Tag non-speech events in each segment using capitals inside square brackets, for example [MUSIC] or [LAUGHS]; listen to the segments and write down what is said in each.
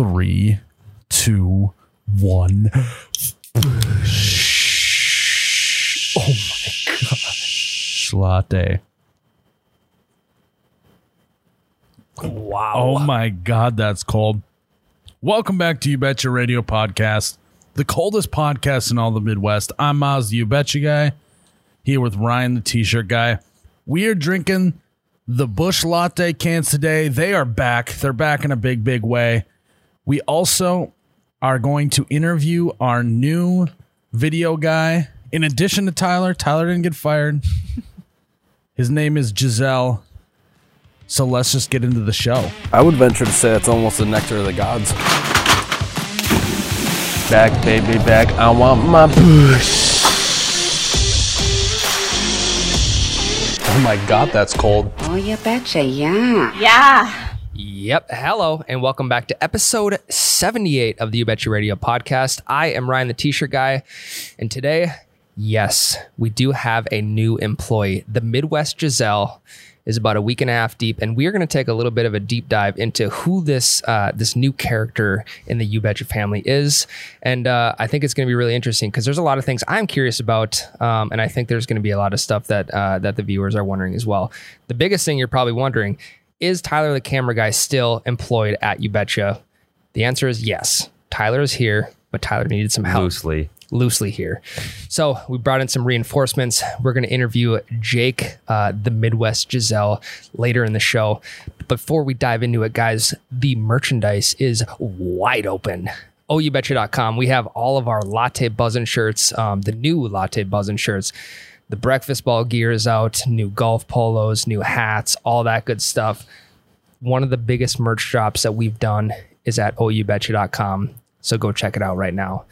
Three, two, one. Oh my gosh. Latte. Wow. Oh my god, that's cold. Welcome back to You Betcha Radio Podcast, the coldest podcast in all the Midwest. I'm Miles, the You Betcha guy, here with Ryan, the T-shirt guy. We are drinking the Busch Latte cans today. They are back. They're back in a big, big way. We also are going to interview our new video guy. In addition to Tyler, Tyler didn't get fired. [LAUGHS] His name is Giselle. So let's just get into the show. I would venture to say it's almost the nectar of the gods. Back, baby, back. I want my Busch. Oh my god, that's cold. Oh, you betcha, yeah. Yeah. Yep. Hello, and welcome back to episode 78 of the You Betcha Radio podcast. I am Ryan, the t shirt guy. And today, yes, we do have a new employee. The Midwest Giselle is about a week and a half deep, and we are going to take a little bit of a deep dive into who this uh, this new character in the You Betcha family is. And uh, I think it's going to be really interesting because there's a lot of things I'm curious about, um, and I think there's going to be a lot of stuff that uh, that the viewers are wondering as well. The biggest thing you're probably wondering is Tyler the camera guy still employed at You Betcha? The answer is yes. Tyler is here, but Tyler needed some help. loosely. Loosely here. So we brought in some reinforcements. We're going to interview Jake, uh, the Midwest Giselle, later in the show. Before we dive into it, guys, the merchandise is wide open. OUBetcha.com. We have all of our latte buzzing shirts, um, the new latte buzzing shirts. The breakfast ball gear is out, new golf polos, new hats, all that good stuff. One of the biggest merch drops that we've done is at OUBetcha.com. So go check it out right now.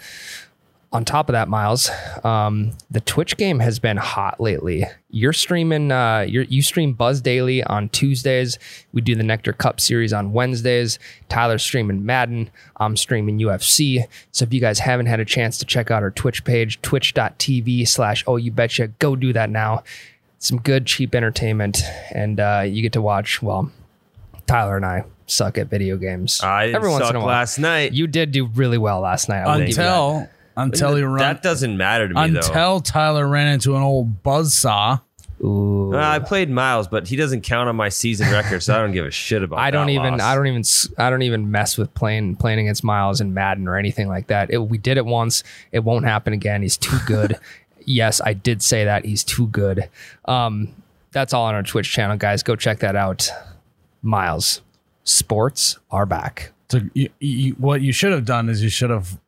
On top of that, Miles, um, the Twitch game has been hot lately. You're streaming, uh, you're, you stream Buzz Daily on Tuesdays. We do the Nectar Cup series on Wednesdays. Tyler's streaming Madden. I'm streaming UFC. So if you guys haven't had a chance to check out our Twitch page, twitch.tv slash oh you betcha, go do that now. Some good, cheap entertainment. And uh, you get to watch, well, Tyler and I suck at video games. I Every once in a while. last night. You did do really well last night. I'll. Until until he run that doesn't matter to me though. until Tyler ran into an old buzzsaw. Ooh. Uh, I played Miles, but he doesn't count on my season record, so I don't give a shit about. I don't that even loss. I don't even s- I don't even mess with playing playing against Miles and Madden or anything like that. It, we did it once. It won't happen again. He's too good. [LAUGHS] yes, I did say that. He's too good. Um, that's all on our Twitch channel, guys. Go check that out. Miles, sports are back. So you, you, what you should have done is you should have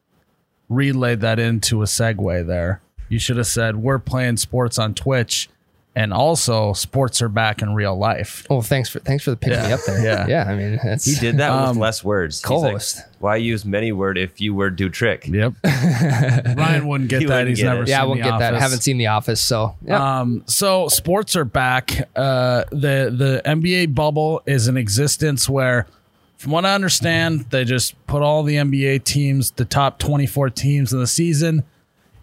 relayed that into a segue there. You should have said we're playing sports on Twitch, and also sports are back in real life. Oh, thanks for thanks for the picking me up there. yeah. yeah. I mean, that's He did that Um, with less words. He's like. Why use many word if you word do trick? Yep. [LAUGHS] Ryan wouldn't get He that. wouldn't He's get never it. seen Yeah, I won't The get that. Office. Haven't seen The Office, so yeah. Um, so sports are back. Uh, the the NBA bubble is in existence where, from what I understand, they just put all the NBA teams, the top twenty four teams in the season,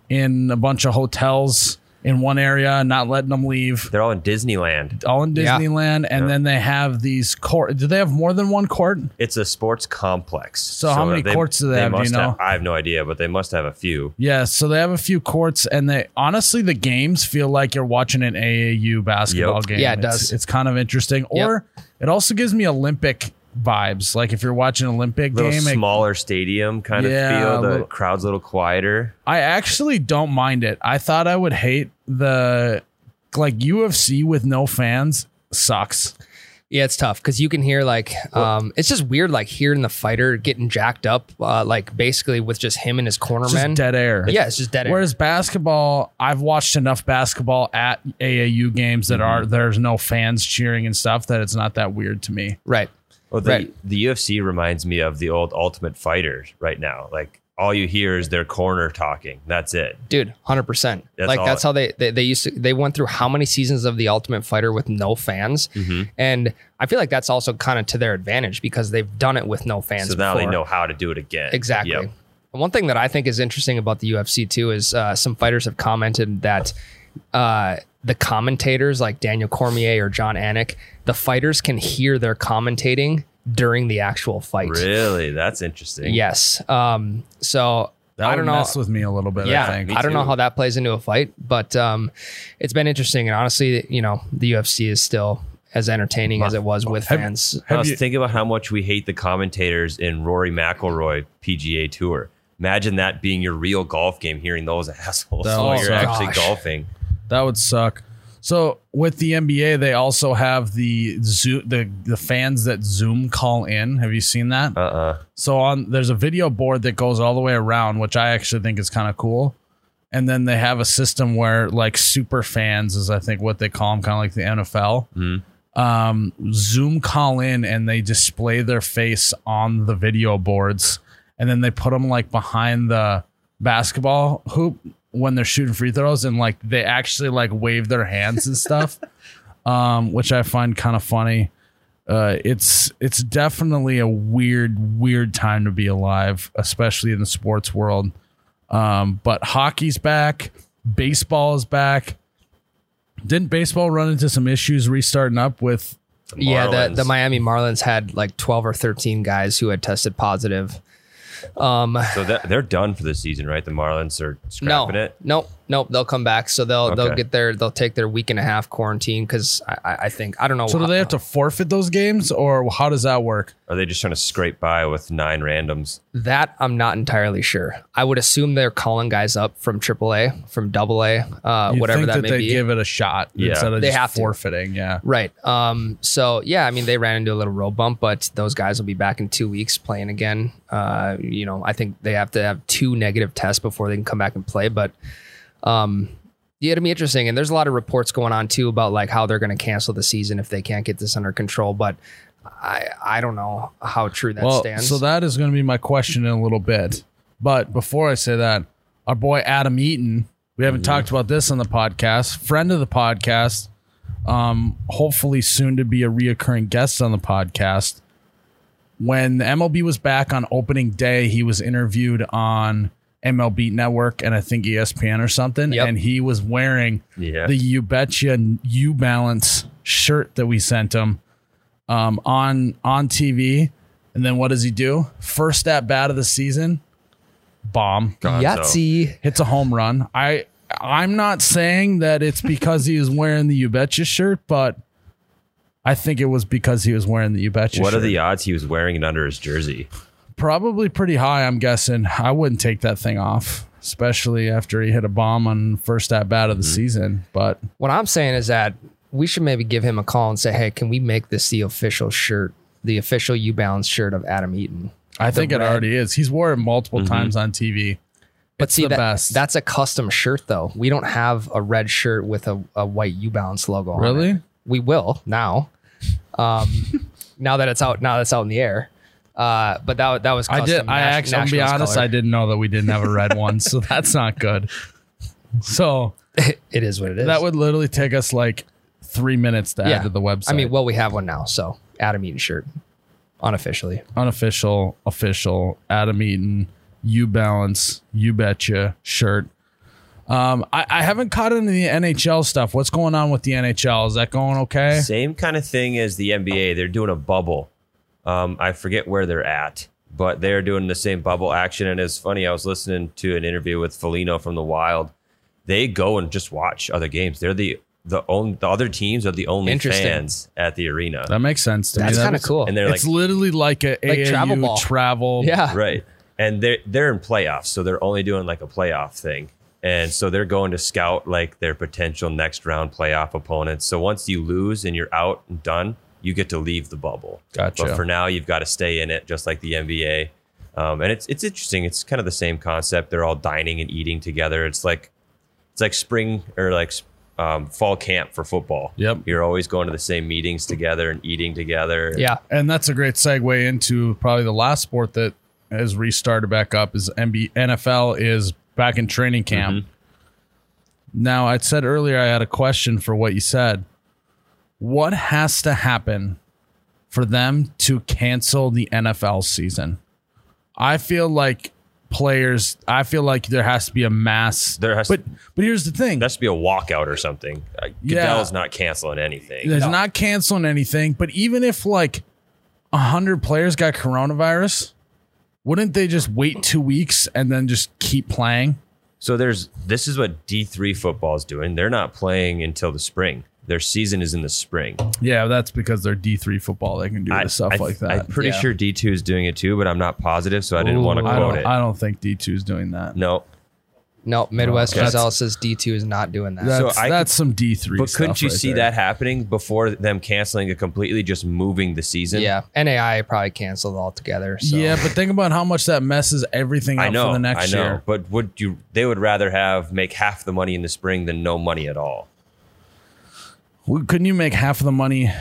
in a bunch of hotels in one area, not letting them leave. They're all in Disneyland. All in Yeah. Disneyland, and then they have these court. Do they have more than one court? It's a sports complex. So, how many courts do they have, do you must know? I have no idea, but they must have a few. Yeah, so they have a few courts, and they honestly the games feel like you're watching an AAU basketball Yep. game. Yeah, it It's- does. It's, kind of interesting, or it also gives me Olympic vibes. Like if you're watching an Olympic Little game, it- smaller stadium kind Yeah, of feel. The little- crowd's a little quieter. I actually don't mind it. I thought I would hate the like UFC with no fans sucks. Yeah, it's tough because you can hear like um, it's just weird, like hearing the fighter getting jacked up, uh, like basically with just him and his corner It's dead air. Yeah, it's just dead air. Whereas basketball, I've watched enough basketball at AAU games that are there's no fans cheering and stuff that it's not that weird to me. right. Well, the, Right. the UFC reminds me of the old Ultimate Fighter right now. Like all you hear is their corner talking. That's it. Dude, hundred percent. Like all- that's how they, they they used to. They went through how many seasons of the Ultimate Fighter with no fans, Mm-hmm. and I feel like that's also kind of to their advantage because they've done it with no fans. So now they know how to do it again. Exactly. Yep. And One thing that I think is interesting about the UFC too is uh, some fighters have commented that uh, the commentators like Daniel Cormier or Jon Anik, the fighters can hear their commentating during the actual fight. Really? That's interesting. Yes. Um, so That I don't know. mess with me a little bit. yeah, I think. I don't know how that plays into a fight, but um, it's been interesting. And honestly, you know, the UFC is still as entertaining as it was with Have- fans. I Have was you- thinking about how much we hate the commentators in Rory McIlroy PGA Tour. Imagine that being your real golf game, hearing those [LAUGHS] assholes That while you're suck. actually golfing. That would suck. So with the NBA, they also have the Zoom, the the fans that Zoom call in. Have you seen that? Uh uh So on there's a video board that goes all the way around, which I actually think is kind of cool. And then they have a system where like super fans is I think what they call them, kind of like the NFL. Um, Zoom call in and they display their face on the video boards, and then they put them like behind the basketball hoop when they're shooting free throws, and like they actually like wave their hands and stuff, [LAUGHS] um, which I find kind of funny uh, it's it's definitely a weird weird time to be alive, especially in the sports world. Um, but hockey's back, baseball is back. Didn't baseball run into some issues restarting up with? Yeah, the, the Miami Marlins had like 12 or 13 guys who had tested positive. Um, So that, they're done for the season, right? The Marlins are no, scrapping it. nope, nope. They'll come back. So they'll they'll get their they'll take their week and a half quarantine because I, I I think I don't know. So do they have to forfeit those games, or how does that work? Are they just trying to scrape by with nine randoms? That I'm not entirely sure. I would assume they're calling guys up from AAA, from AA, uh, whatever think that, that, may they be. give it a shot Yeah. instead of They just have to. forfeiting? Yeah. Right. Um, so yeah, I mean they ran into a little road bump, but those guys will be back in two weeks playing again. Uh, you know, I think they have to have two negative tests before they can come back and play. But um, yeah, it'll be interesting. And there's a lot of reports going on too about like how they're going to cancel the season if they can't get this under control. But I I don't know how true that well, stands. so that is going to be my question in a little bit. But before I say that, our boy Adam Eaton, we haven't talked about this on the podcast, friend of the podcast, um, hopefully soon to be a reoccurring guest on the podcast. When the MLB was back on opening day, he was interviewed on MLB Network and I think ESPN or something, Yep. and he was wearing Yeah. the You Betcha U Balance shirt that we sent him um, on on TV. And then what does he do? First at bat of the season, bomb Gonzo. Yahtzee. hits a home run. I I'm not saying that it's because he was wearing the You Betcha shirt, but I think it was because he was wearing the You Betcha. What are the odds he was wearing it under his jersey? Probably pretty high. I'm guessing. I wouldn't take that thing off, especially after he hit a bomb on first at bat of the season. But What I'm saying is that we should maybe give him a call and say, hey, can we make this the official shirt, the official U Balance shirt of Adam Eaton? I think it red. already is. He's worn it multiple times on TV. But It's see, the that, best. that's a custom shirt, though. We don't have a red shirt with a, a white U Balance logo. on Really? We will now. Um, [LAUGHS] now that it's out, now that's out in the air. Uh, but that that was I custom did. I Nash- actually, I'll be honest. color. I didn't know that we didn't have a red one, so [LAUGHS] that's not good. So [LAUGHS] it is what it is. that would literally take us like three minutes to add to the website. I mean, well, we have one now, so Adam Eaton shirt, unofficially. unofficial, official, Adam Eaton, You Balance, You Betcha shirt. Um, I, I haven't caught into the NHL stuff. What's going on with the NHL? Is that going okay? Same kind of thing as the NBA. They're doing a bubble. Um, I forget where they're at, but they're doing the same bubble action. And it's funny, I was listening to an interview with Foligno from the Wild. They go and just watch other games. They're the the only the other teams are the only fans at the arena. That makes sense to That's me. That kind of cool. And they're like It's like literally like a Like AAU travel ball. travel. [LAUGHS] yeah, right and they're they're in playoffs so they're only doing like a playoff thing and so they're going to scout like their potential next round playoff opponents so once you lose and you're out and done you get to leave the bubble Gotcha. but for now you've got to stay in it just like the nba um, and it's it's interesting it's kind of the same concept they're all dining and eating together it's like it's like spring or like um, fall camp for football Yep. you're always going to the same meetings together and eating together yeah. And that's a great segue into probably the last sport that has restarted back up is NBA, NFL is back in training camp. Now, I said earlier I had a question for what you said. What has to happen for them to cancel the NFL season? I feel like players, I feel like there has to be a mass. There has- but but here's the thing. there has to be a walkout or something. Uh, Yeah. Not canceling anything. There's not canceling anything, but even if like a hundred players got coronavirus, wouldn't they just wait two weeks and then just keep playing? So there's this is what D3 football is doing. They're not playing until the spring. Their season is in the spring. Yeah, that's because they're D three football. They can do the stuff I, like that. I'm pretty Yeah. sure D2 is doing it too, but I'm not positive, so I didn't want to Ooh. I quote it. I don't think D two is doing that. no, No, Midwest Okay. Giselle says D2 is not doing that. That's, So I that's some D three. but couldn't you see that happening before them canceling it completely, just moving the season? yeah, NAI probably canceled altogether. So. Yeah, but think about how much that messes everything up I know, for the next I know. year. But would you? They would rather have make half the money in the spring than no money at all. Couldn't you make half of the money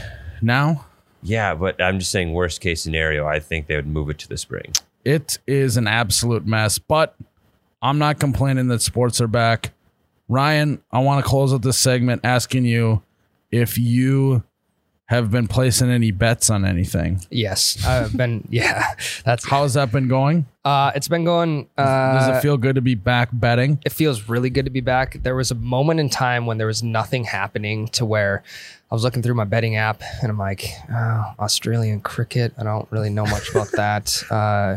now? Yeah, but I'm just saying, worst case scenario, I think they would move it to the spring. It is an absolute mess, but I'm not complaining that sports are back. Ryan, I want to close out this segment asking you if you have been placing any bets on anything. Yes, I've been. [LAUGHS] Yeah, that's How's that been going? Uh, it's been going. Uh, Does it feel good to be back betting? it feels really good to be back. There was a moment in time when there was nothing happening to where I was looking through my betting app and I'm like, oh, Australian cricket. I don't really know much about [LAUGHS] that. Uh,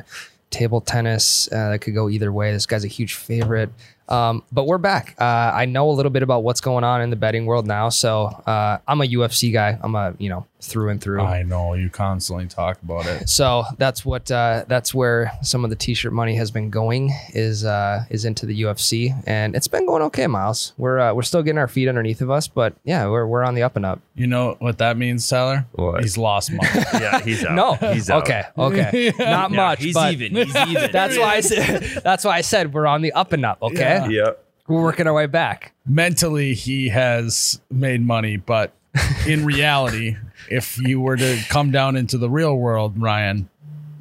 table tennis, uh, that could go either way. This guy's a huge favorite. Um, but we're back. Uh, I know a little bit about what's going on in the betting world now. So uh, I'm a UFC guy. I'm a, you know, through and through. I know you constantly talk about it. So that's what uh, that's where some of the t-shirt money has been going is uh, is into the UFC, and it's been going okay, Miles. We're uh, we're still getting our feet underneath of us, but yeah, we're we're on the up and up. You know what that means, Tyler? What? He's lost money. [LAUGHS] Yeah, he's out. No, he's out. okay, okay, [LAUGHS] not Yeah, much. he's but even. He's even. That's why I said [LAUGHS] that's why I said we're on the up and up. Okay, Yep. we're working our way back. Mentally, he has made money, but in reality, [LAUGHS] if you were to come down into the real world, Ryan,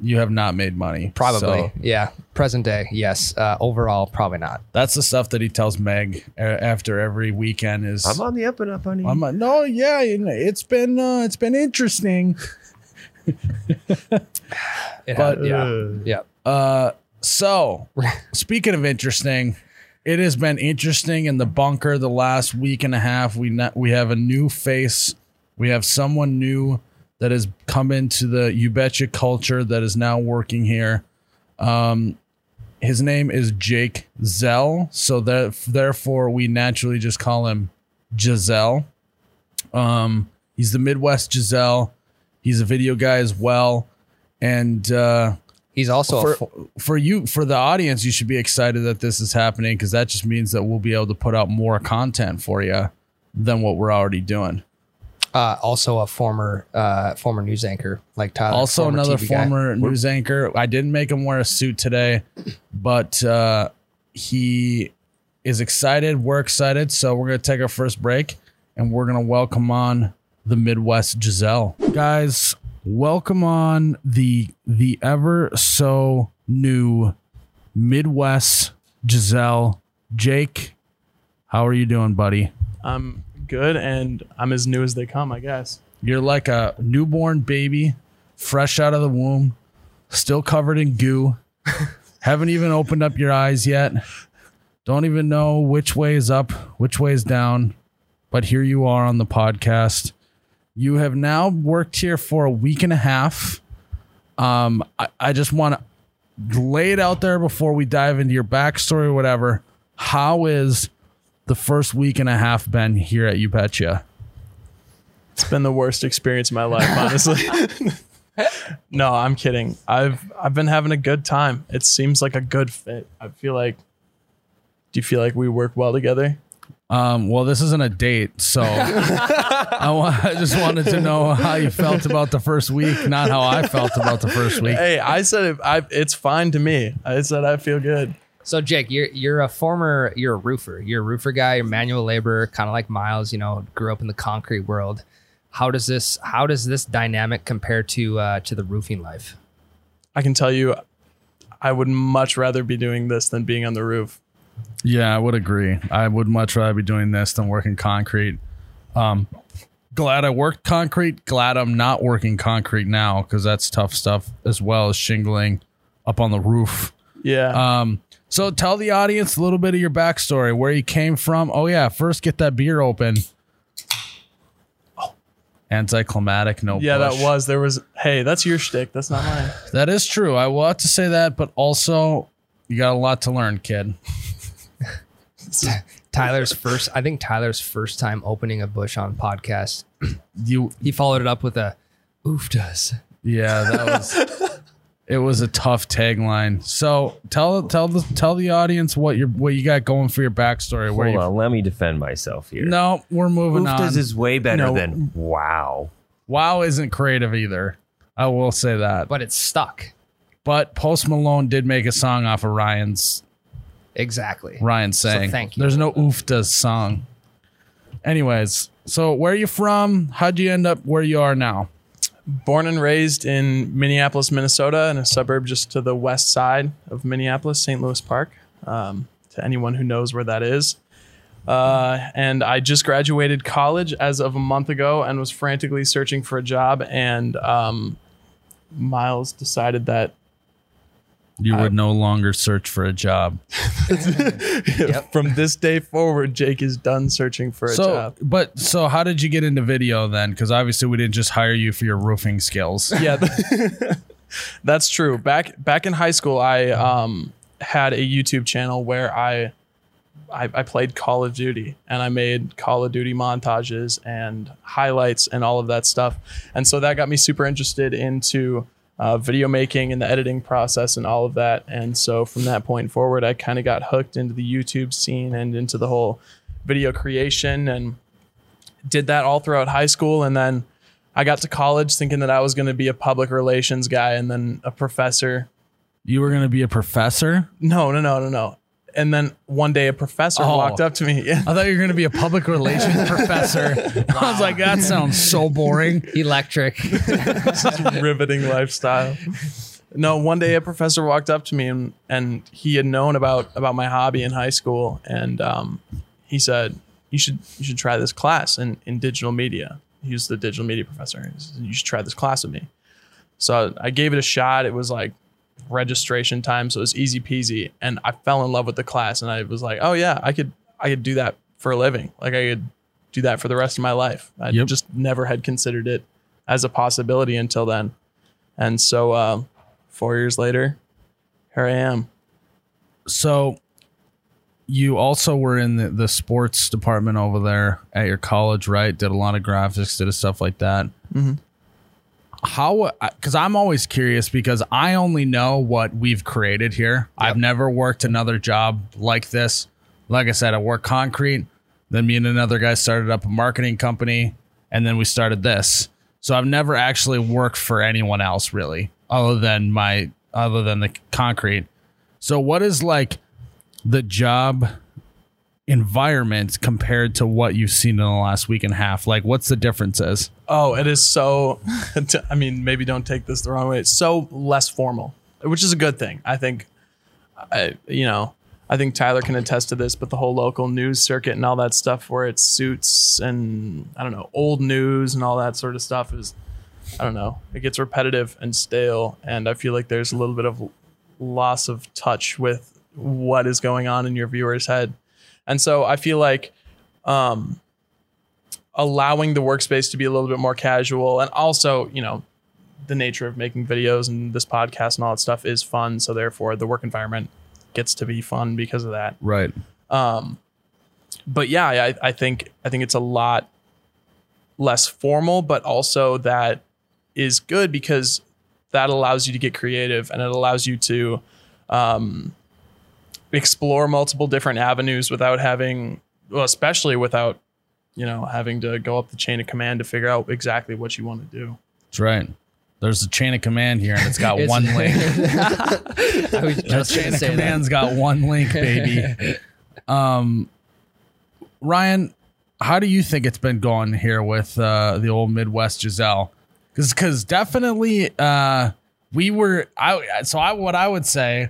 you have not made money. Probably, So yeah. Present day, yes. Uh, overall, probably not. that's the stuff that he tells Meg uh, after every weekend is I'm on the up and up, honey. I'm like, no, yeah, you know, it's been uh, it's been interesting. [LAUGHS] It But- had- yeah, yeah. Uh, so [LAUGHS] speaking of interesting, it has been interesting in the bunker the last week and a half. We ne- we have a new face. We have someone new that has come into the You Betcha culture that is now working here. Um, his name is Jake Zell. So that therefore we naturally just call him Giselle. Um, he's the Midwest Giselle. He's a video guy as well, and uh, He's also a for, fo- for you for the audience you should be excited that this is happening because that just means that we'll be able to put out more content for you than what we're already doing uh, also a former uh, former news anchor like Tyler. also former another TV guy. former news anchor i didn't make him wear a suit today but uh, he is excited we're excited so we're going to take our first break and we're going to welcome on the midwest giselle guys welcome on the the ever so new midwest giselle jake how are you doing buddy I'm good and I'm as new as they come, I guess. You're like a newborn baby, fresh out of the womb, still covered in goo. [LAUGHS] Haven't even opened up your eyes yet. Don't even know which way is up, which way is down. But here you are on the podcast. You have now worked here for a week and a half. Um, I, I just want to lay it out there before we dive into your backstory or whatever. How is the first week and a half been here at Betcha? It's been the worst experience of my life, honestly. [LAUGHS] no, I'm kidding. I've I've been having a good time. It seems like a good fit. I feel like Do you feel like we work well together? Um, well, this isn't a date, so [LAUGHS] I, wa- I just wanted to know how you felt about the first week, not how I felt about the first week. Hey, I said it, I, it's fine to me. I said I feel good. So Jake, you're you're a former you're a roofer. You're a roofer guy. You're manual labor, kind of like Miles. You know, grew up in the concrete world. How does this how does this dynamic compare to uh, to the roofing life? I can tell you, I would much rather be doing this than being on the roof. Yeah, I would agree. I would much rather be doing this than working concrete. Um, glad I worked concrete. Glad I'm not working concrete now because that's tough stuff as well as shingling up on the roof. Yeah. Um, so tell the audience a little bit of your backstory, where you came from. Oh yeah, first get that beer open. Anticlimactic, no. Yeah, Busch. that was. There was. Hey, that's your shtick. That's not mine. That is true. I will have to say that, but also you got a lot to learn, kid. [LAUGHS] Tyler's first, I think Tyler's first time opening a Busch on podcast. [CLEARS THROAT] You, He followed it up with a oof does. yeah, that was. [LAUGHS] it was a tough tagline. So tell tell the tell the audience what you what you got going for your backstory. Where Hold you? on, let me defend myself here. No, we're moving on. Does is way better No. than wow. wow isn't creative either. I will say that. But But it's stuck. but Post Malone did make a song off of Ryan's Exactly. Ryan saying. thank you. There's no oofda song. Anyways, so where are you from? How'd you end up where you are now? Born and raised in Minneapolis, Minnesota, in a suburb just to the west side of Minneapolis, St. Louis Park. Um, to anyone who knows where that is. Uh, and I just graduated college as of a month ago and was frantically searching for a job. And um, Miles decided that You would no longer search for a job. [LAUGHS] from this day forward, Jake is done searching for a So, job. but so how did you get into video then? Because obviously we didn't just hire you for your roofing skills. [LAUGHS] yeah, [LAUGHS] that's true. Back back in high school, I um, had a YouTube channel where I, I I played Call of Duty and I made Call of Duty montages and highlights and all of that stuff, and so that got me super interested into. Uh, video making and the editing process and all of that. And so from that point forward, I kind of got hooked into the YouTube scene and into the whole video creation and did that all throughout high school. And then I got to college thinking that I was going to be a public relations guy and then a professor. You were going to be a professor? No, no, no, no, no. And then one day a professor Oh. walked up to me. [LAUGHS] Yeah. I thought you were going to be a public relations [LAUGHS] professor. I was like, that sounds so boring. [LAUGHS] Electric. riveting lifestyle. No, one day a professor walked up to me and, and he had known about about my hobby in high school and um, he said you should you should try this class in, in digital media. He was the digital media professor. He said, you should try this class with me. So I gave it a shot. It was like registration time, so it was easy peasy. And I fell in love with the class and I was like, oh yeah, I could I could do that for a living. Like I could do that for the rest of my life. I Yep. just never had considered it as a possibility until then. And so uh, four years later, here I am. So you also were in the, the sports department over there at your college, right? Did a lot of graphics, did stuff like that. Mm-hmm. How, uh, because I'm always curious because I only know what we've created here. I've never worked another job like this. Like I said, I work concrete. Then me and another guy started up a marketing company, and then we started this. So I've never actually worked for anyone else really, other than my other than the concrete. So what is like the job environment compared to what you've seen in the last week and a half? Like what's the differences? Oh, it is so. [LAUGHS] I mean, maybe don't take this the wrong way. It's so less formal, which is a good thing. I think, I you know, I think Tyler can attest to this. But the whole local news circuit and all that stuff, where it's suits and I don't know, old news and all that sort of stuff is, I don't know, it gets repetitive and stale, and I feel like there's a little bit of loss of touch with what is going on in your viewer's head, and so I feel like. Um, allowing the workspace to be a little bit more casual. And also you know the nature of making videos and this podcast and all that stuff is fun. So therefore the work environment gets to be fun because of that. Right. Um, but yeah I, I think i think it's a lot less formal but also that is good because that allows you to get creative and it allows you to um, explore multiple different avenues without having well especially without you know having to go up the chain of command to figure out exactly what you want to do That's right. There's a chain of command here and it's got [LAUGHS] It's- one link. [LAUGHS] I was That just chain gonna of say that. command's got one link, baby. [LAUGHS] Um, Ryan, how do you think it's been going here with uh, the old Midwest Giselle? Because because definitely uh, we were. I so I what I would say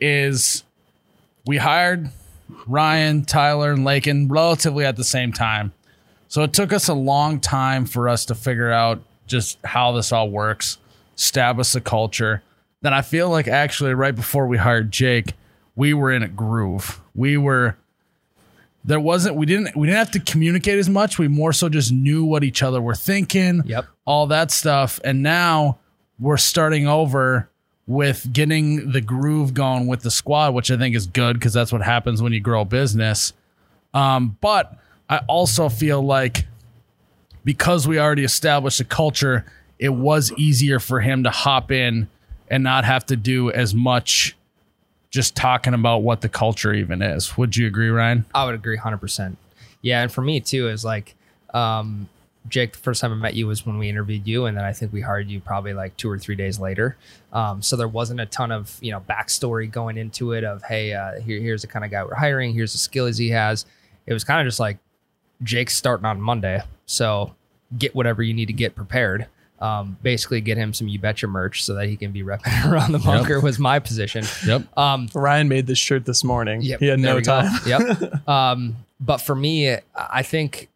is we hired Ryan, Tyler, and Lakin relatively at the same time. So it took us a long time for us to figure out just how this all works, establish the culture. Then I feel like actually right before we hired Jake, we were in a groove. We were there wasn't we didn't we didn't have to communicate as much. We more so just knew what each other were thinking. Yep. All that stuff. And now we're starting over with getting the groove going with the squad, which I think is good because that's what happens when you grow a business. Um, but I also feel like because we already established a culture, it was easier for him to hop in and not have to do as much just talking about what the culture even is. Would you agree, Ryan? I would agree 100%. Yeah. And for me, too, is like, um, Jake, the first time I met you was when we interviewed you, and then I think we hired you probably like two or three days later. Um, so there wasn't a ton of you know backstory going into it of hey, uh, here, here's the kind of guy we're hiring, here's the skills he has. It was kind of just like Jake's starting on Monday, so get whatever you need to get prepared. Um, basically, get him some You Betcha merch so that he can be repping [LAUGHS] around the bunker. Was my position. Yep. Um, Ryan made this shirt this morning. Yep, he had no time. Yep. [LAUGHS] um, but for me, I think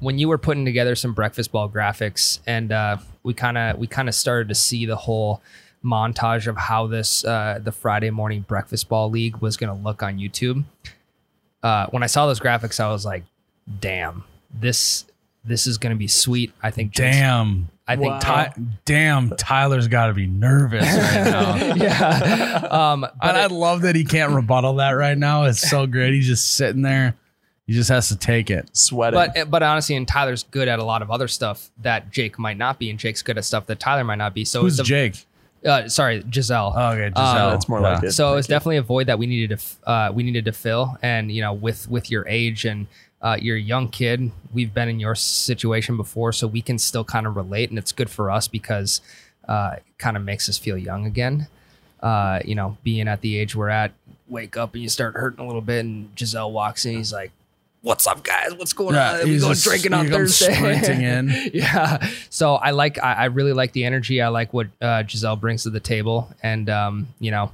when you were putting together some breakfast ball graphics, and uh, we kind of we kind of started to see the whole montage of how this uh, the Friday morning breakfast ball league was going to look on YouTube. Uh, when I saw those graphics, I was like, "Damn, this this is going to be sweet." I think. Jake's- Damn. I think. Wow. Ty- damn, Tyler's got to be nervous right [LAUGHS] now. yeah. Um, but and I it- love that he can't rebuttal that right now. It's so great. He's just sitting there. He just has to take it. Sweating. But but honestly, and Tyler's good at a lot of other stuff that Jake might not be, and Jake's good at stuff that Tyler might not be. So Who's it's a, Jake? Uh, sorry, Giselle. Oh, okay, Giselle. Um, That's more like it. so it's definitely a void that we needed to uh, we needed to fill, and you know, with with your age and uh, you're a young kid, we've been in your situation before, so we can still kind of relate, and it's good for us because uh, it kind of makes us feel young again. Uh, you know, being at the age we're at, wake up and you start hurting a little bit, and Giselle walks in, he's like. What's up, guys? What's going Yeah, on? We going drinking on Thursday. sprinting in. [LAUGHS] yeah. So I like, I, I really like the energy. I like what uh, Giselle brings to the table, and um, you know,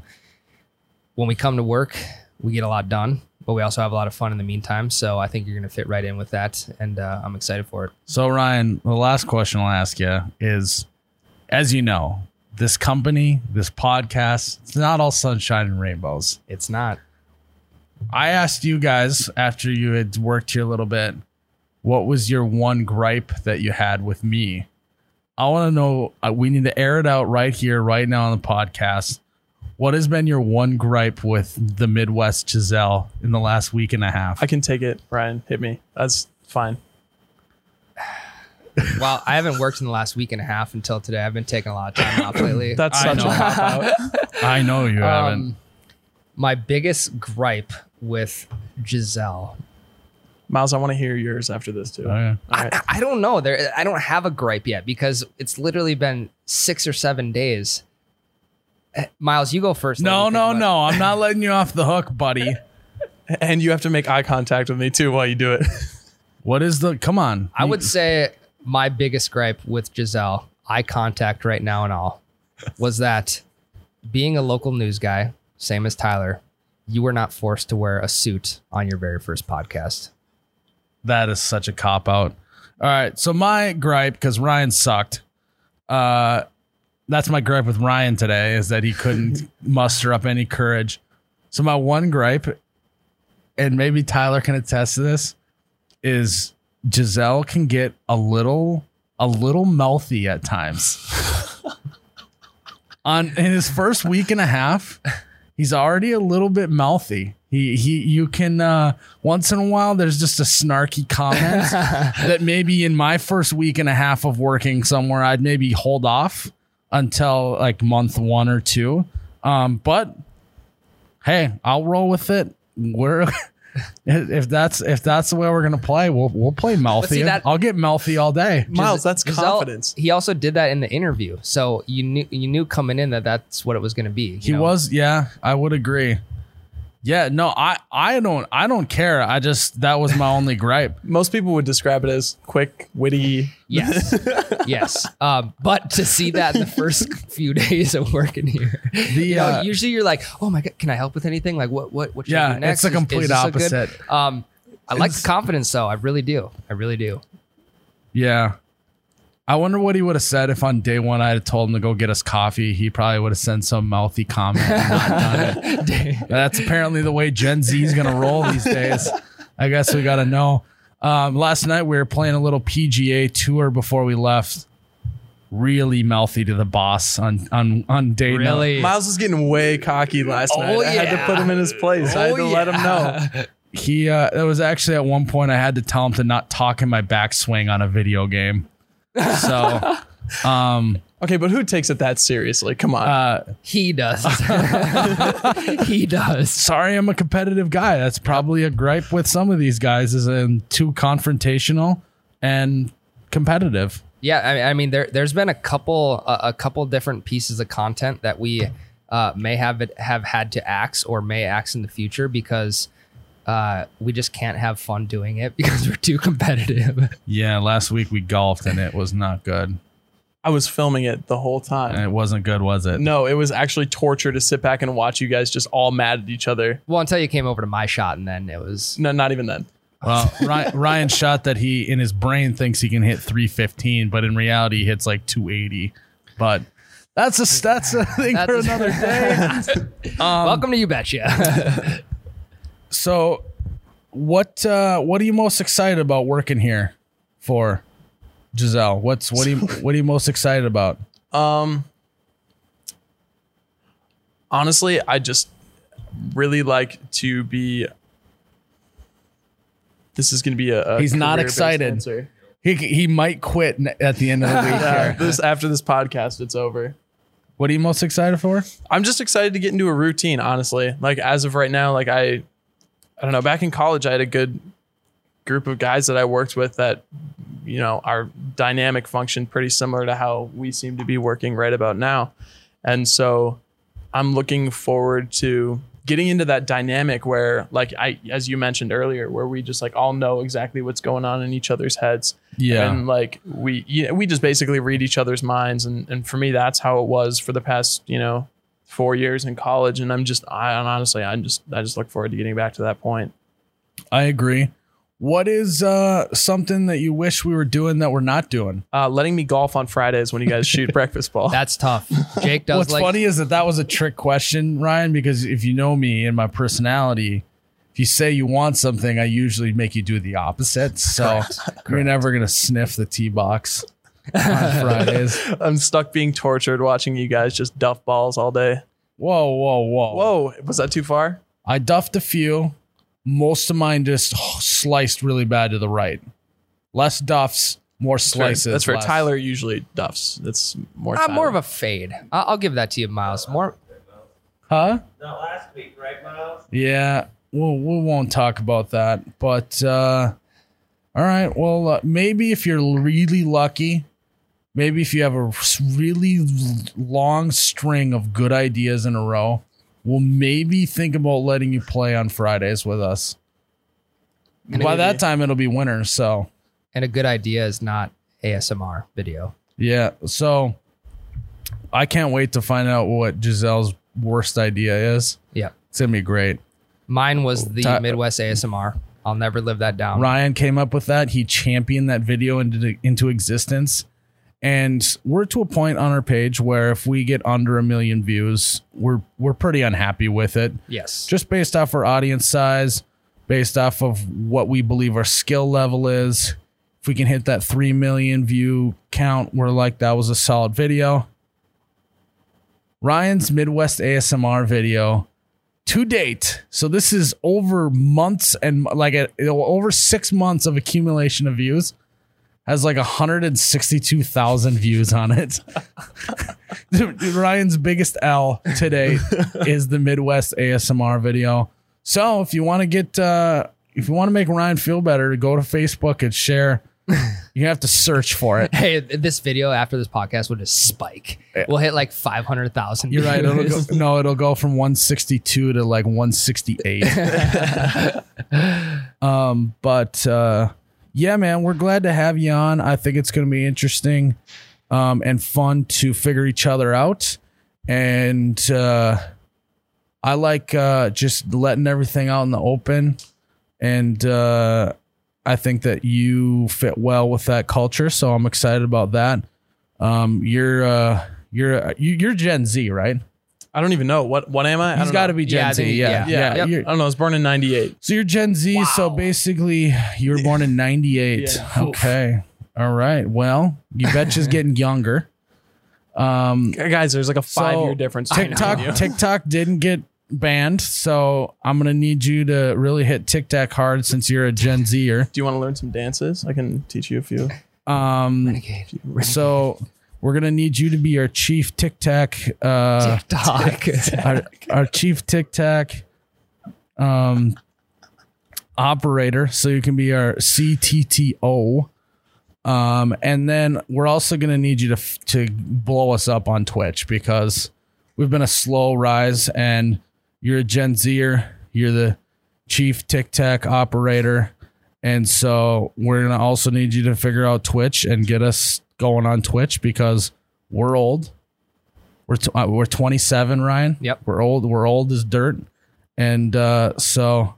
when we come to work, we get a lot done, but we also have a lot of fun in the meantime. So I think you're going to fit right in with that, and uh, I'm excited for it. So Ryan, the last question I'll ask you is, as you know, this company, this podcast, it's not all sunshine and rainbows. It's not. I asked you guys after you had worked here a little bit, what was your one gripe that you had with me? I want to know. Uh, we need to air it out right here, right now on the podcast. What has been your one gripe with the Midwest Giselle in the last week and a half? I can take it. Ryan, hit me. That's fine. [LAUGHS] Well, I haven't worked in the last week and a half until today. I've been taking a lot of time off [LAUGHS] lately. That's I such know. a cop out. I know you haven't. um, my biggest gripe with Giselle Miles, I want to hear yours after this too. Oh, yeah. All right. I, I don't know. There, I don't have a gripe yet because it's literally been six or seven days. Eh, Miles, you go first. No, no, no. I'm not letting you off the hook, buddy. [LAUGHS] And you have to make eye contact with me too while you do it. [LAUGHS] What is the? Come on. I would say my biggest gripe with Giselle, eye contact right now and all, was that being a local news guy, same as Tyler, you were not forced to wear a suit on your very first podcast. That is such a cop out. All right. So my gripe, because Ryan sucked. Uh that's my gripe with Ryan today, is that he couldn't [LAUGHS] muster up any courage. So my one gripe, and maybe Tyler can attest to this, is Giselle can get a little a little mouthy at times. [LAUGHS] On in his first week and a half, he's already a little bit mouthy. He he you can uh once in a while there's just a snarky comment [LAUGHS] that maybe in my first week and a half of working somewhere I'd maybe hold off until like month 1 or 2. Um but hey, I'll roll with it. We're [LAUGHS] if that's if that's the way we're gonna play, we'll we'll play mouthy. see, that- I'll get mouthy all day. Miles, that's Giselle- confidence. He also did that in the interview, so you knew you knew coming in that that's what it was going to be. you He know? was, yeah, I would agree. Yeah, no, I I don't I don't care. I just that was my only [LAUGHS] gripe. Most people would describe it as quick, witty. Yes, [LAUGHS] yes. Um, but to see that in the first [LAUGHS] few days of working here, The you know, uh, usually you're like, "Oh my god, can I help with anything? Like, what, what, what should I Yeah, do next?" it's the complete a good-" opposite. Um, I like the confidence, though. I really do. I really do. yeah. I wonder what he would have said if on day one I had told him to go get us coffee. He probably would have sent some mouthy comment. and not done it. [LAUGHS] That's apparently the way Gen Z is gonna roll these days. I guess we got to know. Um, last night we were playing a little PGA tour before we left. Really mouthy to the boss on on on day number- Really? Miles was getting way cocky last Oh, night. I had to put him in his place. I had Oh, to let him know. He uh it was actually at one point I had to tell him to not talk in my backswing on a video game. So [LAUGHS] um Okay, but who takes it that seriously? Come on. uh He does. [LAUGHS] he does. sorry I'm a competitive guy. That's probably a gripe with some of these guys is um too confrontational and competitive. Yeah, I mean, I mean, there there's been a couple a, a couple different pieces of content that we uh, may have have had to axe or may axe in the future because uh, we just can't have fun doing it [LAUGHS] because we're too competitive. Yeah, last week we golfed and it was not good. I was filming it the whole time. And it wasn't good, was it? No, it was actually torture to sit back and watch you guys just all mad at each other. well, until you came over to my shot, and then it was No, not even then. Well, Ryan, [LAUGHS] Ryan shot that he in his brain thinks he can hit 315, but in reality he hits like 280. But that's a that's a thing for another day. [LAUGHS] welcome to you betcha. So, what uh, what are you most excited about working here for, Giselle? What's what are you [LAUGHS] what are you most excited about? Um honestly, I just really like to be this is going to be a, a He's not excited. He he might quit at the end of the [LAUGHS] week Yeah, this after this podcast it's over. What are you most excited for? I'm just excited to get into a routine, honestly. Like as of right now, like I I don't know, back in college I had a good group of guys that I worked with that you know, our dynamic functioned pretty similar to how we seem to be working right about now. And so I'm looking forward to getting into that dynamic where like I as you mentioned earlier where we just like all know exactly what's going on in each other's heads Yeah. and like we you know, we just basically read each other's minds and and for me that's how it was for the past you know four years in college and i'm just i and honestly i just i just look forward to getting back to that point I agree. What is uh, something that you wish we were doing that we're not doing? uh letting me golf on fridays when you guys shoot [LAUGHS] breakfast ball That's tough. Jake does What's like funny is that that was a trick question, Ryan, because if you know me and my personality, if you say you want something, I usually make you do the opposite. So you're never going to sniff the tee box on [LAUGHS] Fridays. i'm stuck being tortured watching you guys just duff balls all day Whoa, whoa, whoa. whoa was that too far I duffed a few. Most of mine just sliced really bad to the right. Less duffs, more slices. that's for less. tyler usually duffs That's more uh, more of a fade. I'll, I'll give that to you, Miles. More Huh? Not last week, right, Miles? Yeah, we'll, we won't talk about that. But uh, all right, well, uh, maybe if you're really lucky, maybe if you have a really long string of good ideas in a row, we'll maybe think about letting you play on Fridays with us. By that time, it'll be winter. So and a good idea is not ASMR video. yeah, so I can't wait to find out what Giselle's worst idea is. Yeah. It's gonna be great. Mine was the Ty- Midwest ASMR. I'll never live that down. Ryan came up with that. He championed that video into into existence. And we're to a point on our page where if we get under a million views, we're we're pretty unhappy with it. Yes. Just based off our audience size, based off of what we believe our skill level is. If we can hit that 3 million view count, we're like that was a solid video. Ryan's Midwest ASMR video to date. So this is over months and like a, over six months of accumulation of views. Has like 162,000 views on it. [LAUGHS] Ryan's biggest L today is the Midwest ASMR video. So if you want to get, uh, if you want to make Ryan feel better, go to Facebook and share. You have to search for it. Hey, this video after this podcast will just spike. We'll hit like 500,000. You're right. It'll go, no, it'll go from 162 to like 168. [LAUGHS] um, but uh, yeah, man, we're glad to have you on. I think it's going to be interesting um, and fun to figure each other out. And uh, I like uh, just letting everything out in the open. And uh, I think that you fit well with that culture. So I'm excited about that. Um, you're uh, you're you- you're Gen Z, right? I don't even know what what am I. I He's got to be Gen Yeah, I Z. think- Yeah, yeah. yeah. Yep. I don't know. I was born in '98. so you're Gen Z. So basically, you were born in '98. Yeah. [LAUGHS] Okay. All right. Well, you betcha's [LAUGHS] getting younger. Um, Guys, there's like a five year difference. between TikTok you. TikTok didn't get banned, so I'm gonna need you to really hit TikTok hard since you're a Gen Zer. Do you want to learn some dances? I can teach you a few. Um, Renegade. so we're gonna need you to be our chief TikTok, uh, TikTok. our, our chief TikTok, um, operator. So you can be our CTTO. Um, and then we're also gonna need you to f- to blow us up on Twitch because we've been a slow rise, and you're a Gen Zer. You're the chief TikTok operator, and so we're gonna also need you to figure out Twitch and get us going on Twitch because we're old. We're t- uh, we're 27, Ryan. Yep. We're old. We're old as dirt, and uh, so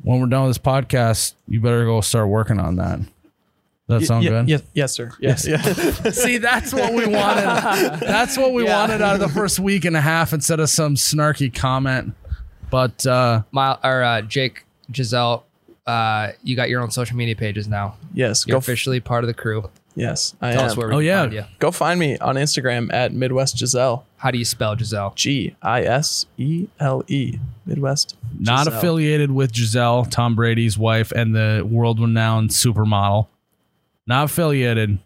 when we're done with this podcast, you better go start working on that. Does that sound Ye- good? Yes, yes, sir. Yes, yeah. [LAUGHS] See, that's what we wanted. That's what we Yeah. wanted out of the first week and a half instead of some snarky comment. But uh, Mile, or uh, Jake, Giselle, uh, you got your own social media pages now. yes. You're Go. F- officially part of the crew. Yes, I Tell am. us where we Oh, can yeah. find you. Go find me on Instagram at Midwest Giselle. How do you spell Giselle? G I S E L E. Midwest. not Giselle. affiliated with Giselle, Tom Brady's wife, and the world renowned supermodel. Not affiliated,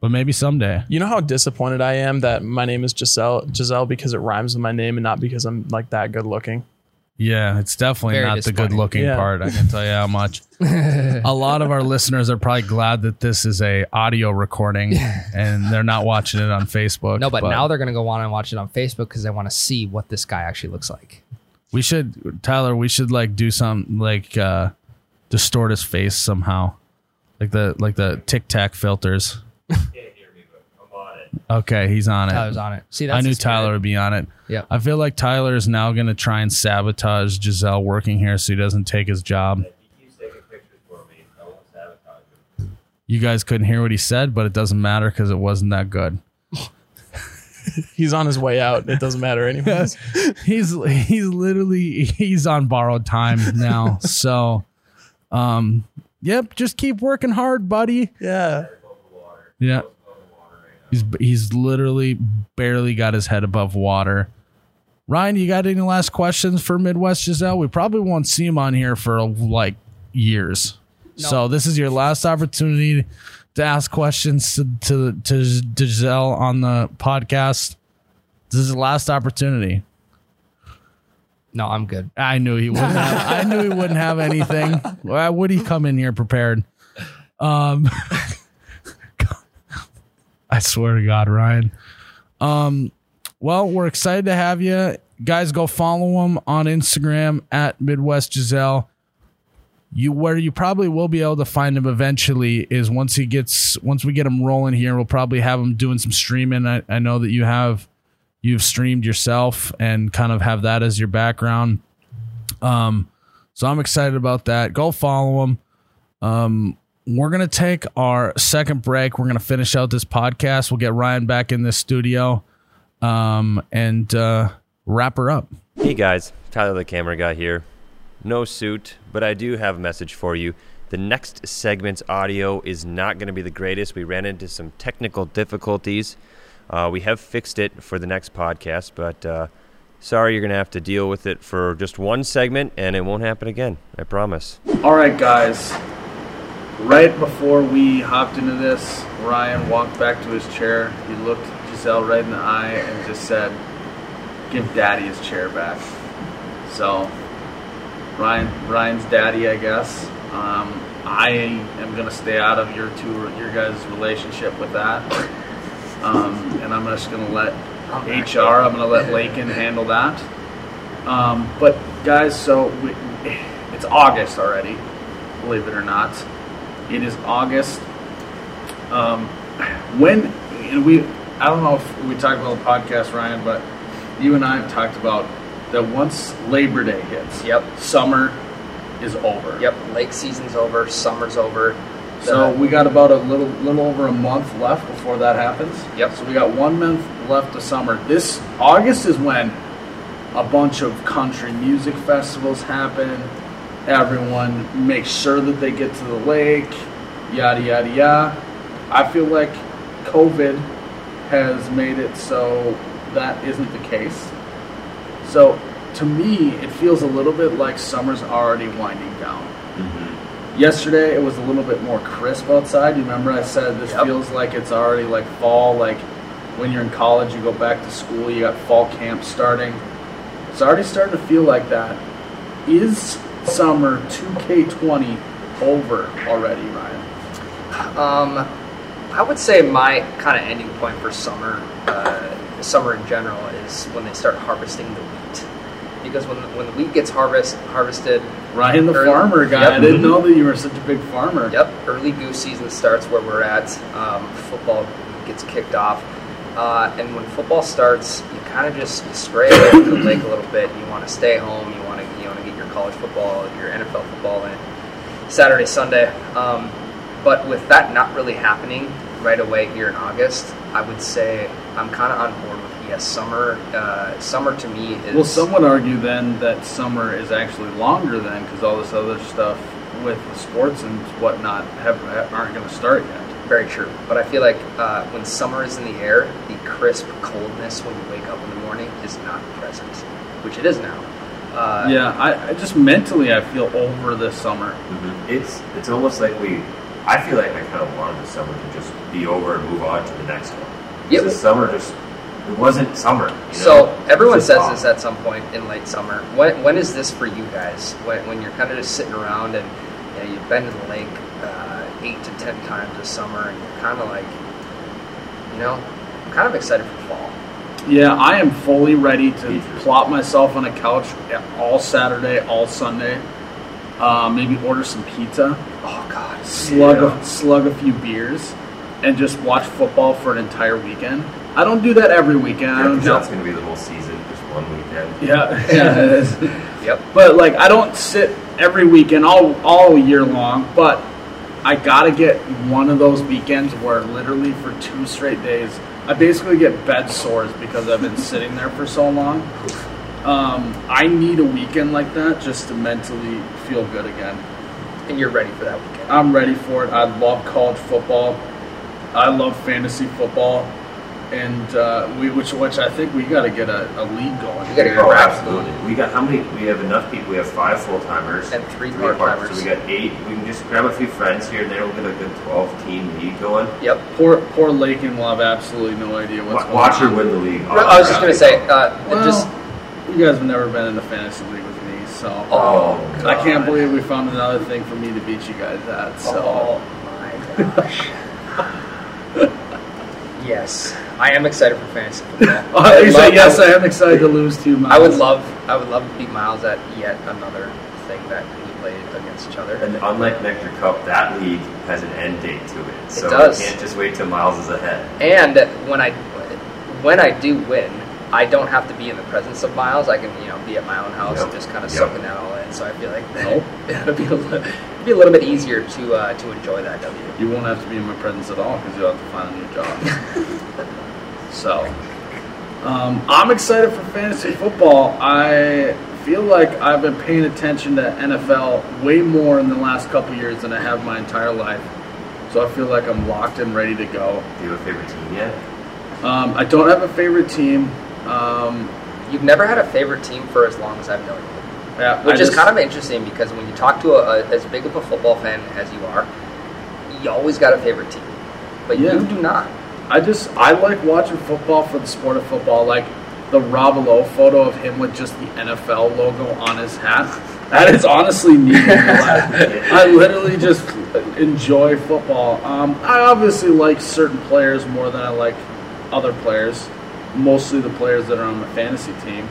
but maybe someday. You know how disappointed I am that my name is Giselle Giselle because it rhymes with my name and not because I'm like that good looking. Yeah, it's definitely Very not the good looking Yeah. part. I can tell you how [LAUGHS] much. a lot of our listeners are probably glad that this is a audio recording and they're not watching it on Facebook. No, but, now they're gonna go on and watch it on Facebook because they want to see what this guy actually looks like. we should Tyler, we should like do some like uh distort his face somehow. Like the like the TikTok filters. [LAUGHS] Okay, he's on it. Tyler's on it. See, that's I knew. Tyler would be on it. Yeah. I feel like Tyler is now going to try and sabotage Giselle working here so he doesn't take his job. You guys couldn't hear what he said, but it doesn't matter because it wasn't that good. [LAUGHS] He's on his way out. It doesn't matter anyways. [LAUGHS] He's he's literally he's on borrowed time now. so, um, yep, just keep working hard, buddy. yeah. Yeah. He's he's literally barely got his head above water. Ryan, you got any last questions for Midwest Giselle? We probably won't see him on here for like years. So this is your last opportunity to ask questions to, to to Giselle on the podcast. This is the last opportunity. No, I'm good. I knew he wouldn't have [LAUGHS] I knew he wouldn't have anything. Why would he come in here prepared? Um [LAUGHS] [LAUGHS] I swear to God, Ryan. Um well, we're excited to have you. Guys, go follow him on Instagram at Midwest Giselle. You where you probably will be able to find him eventually is once he gets once we get him rolling here, we'll probably have him doing some streaming. I, I know that you have you've streamed yourself and kind of have that as your background. Um, so I'm excited about that. Go follow him. Um, we're gonna take our second break. We're gonna finish out this podcast. We'll get Ryan back in this studio, um, and uh, wrap her up. Hey guys, Tyler the camera guy here. No suit, but I do have a message for you. The next segment's audio is not going to be the greatest. We ran into some technical difficulties. Uh, we have fixed it for the next podcast, but uh, sorry you're going to have to deal with it for just one segment, and it won't happen again. I promise. All right, guys. Right before we hopped into this, Ryan walked back to his chair. He looked Giselle right in the eye and just said, "Give Daddy his chair back." So, Ryan, Ryan's daddy, I guess. Um, I am gonna stay out of your two, your guys' relationship with that, um, and I'm just gonna let HR. I'm gonna let Lakin handle that. Um, but guys, so we, it's August already. Believe it or not, it is August. Um, when and we, I don't know if we talked about the podcast, Ryan, but you and I have talked about that once Labor Day hits, Yep. summer is over. Yep. Lake season's over. Summer's over. So we got about a little little over a month left before that happens. Yep. So we got one month left of summer. This August is when a bunch of country music festivals happen. Everyone makes sure that they get to the lake. Yada yada yada. I feel like COVID has made it so that isn't the case. So to me, it feels a little bit like summer's already winding down. Mm-hmm. Yesterday, it was a little bit more crisp outside. You remember I said this Yep. feels like it's already like fall. Like when you're in college, you go back to school, you got fall camp starting. It's already starting to feel like that. Is summer 2K20 over already, Ryan? Um, I would say my kind of ending point for summer, uh, summer in general, is when they start harvesting the wheat. Because when when the wheat gets harvest harvested, Ryan, the Early- farmer guy. Yep. I didn't know that you were such a big farmer. Yep, early goose season starts where we're at. Um, football gets kicked off, uh, and when football starts, you kind of just you stray away from the lake a little bit. You want to stay home. Your college football, your NFL football and Saturday, Sunday. Um, but with that not really happening right away here in August, I would say I'm kind of on board with yes, summer. Uh, summer to me is Well, some would argue then that summer is actually longer then because all this other stuff with the sports and whatnot have, aren't going to start yet. Very true. But I feel like uh, when summer is in the air, the crisp coldness when you wake up in the morning is not present, which it is now. Uh, yeah, I, I just mentally I feel over this summer. It's it's almost like we. I feel like I kind of wanted the summer to just be over and move on to the next one. Yep. The summer just it wasn't summer. You know? So everyone says just this at some point in late summer. When, when is this for you guys? When, when you're kind of just sitting around and you know, you've been to the lake uh, eight to ten times this summer, and you're kind of like, you know, I'm kind of excited for fall. Yeah, I am fully ready to plop myself on a couch all Saturday, all Sunday. Uh, maybe order some pizza, Oh God, slug Yeah. a, slug a few beers, and just watch football for an entire weekend. I don't do that every weekend. I don't that's going to be the whole season, just one weekend. Yeah, [LAUGHS] [LAUGHS] yeah, it is. Yep. But like, I don't sit every weekend all all year long. But I gotta get one of those weekends where literally for two straight days, I basically get bed sores because I've been sitting there for so long. Um, I need a weekend like that just to mentally feel good again. and you're ready for that weekend. I'm ready for it. I love college football. I love fantasy football, and uh, we which which I think we got to get a, a league going. We gotta get Oh, absolutely. We got how many? We have enough people. We have five full timers And three part-timers. So we got eight. We can just grab a few friends here and there. We'll get a good twelve team league going. Yep. Poor poor Lakin will have absolutely no idea what's Wa- going Watch her on. win the league. I was just gonna say, uh, Well, just you guys have never been in a fantasy league with me, so oh, I can't believe we found another thing for me to beat you guys at. So Oh my gosh. [LAUGHS] yes, I am excited for fantasy football. [LAUGHS] Oh, I you say, yes, I I am excited to lose two. I would Miles. love, I would love to beat Miles at yet another thing that we played against each other. And unlike Nectar Cup, that league has an end date to it. So does. you can't just wait till Miles is ahead. And when I, when I do win, I don't have to be in the presence of Miles. I can, you know, be at my own house Yep. and just kind of Yep. soaking that all in. So I feel like [LAUGHS] Nope. it'll be a, li- it'll be a little bit easier to uh, to enjoy that W. You won't have to be in my presence at all because you'll have to find a new job. [LAUGHS] so, um, I'm excited for fantasy football. I feel like I've been paying attention to NFL way more in the last couple years than I have my entire life. So I feel like I'm locked and ready to go. Do you have a favorite team yet? Um, I don't have a favorite team. Um, You've never had a favorite team for as long as I've known you. yeah, Which I is just- kind of interesting because when you talk to a, a, as big of a football fan as you are, you always got a favorite team, but Yeah. you do not. I just I like watching football for the sport of football. Like the Rob Lowe photo of him with just the NFL logo on his hat. That is honestly me. [LAUGHS] I literally just enjoy football. Um, I obviously like certain players more than I like other players. Mostly the players that are on my fantasy team.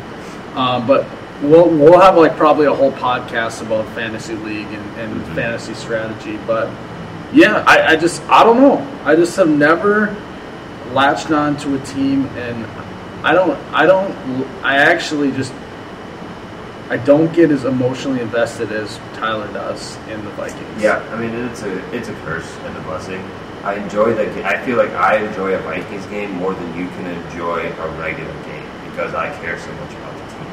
Um, but we'll we'll have like probably a whole podcast about fantasy league and, and fantasy strategy. But yeah, I, I just I don't know. I just have never latched on to a team and I don't I don't I actually just I don't get as emotionally invested as Tyler does in the Vikings. Yeah, I mean it's a it's a curse and a blessing. I enjoy the. ga- I feel like I enjoy a Vikings game more than you can enjoy a regular game because I care so much about the team.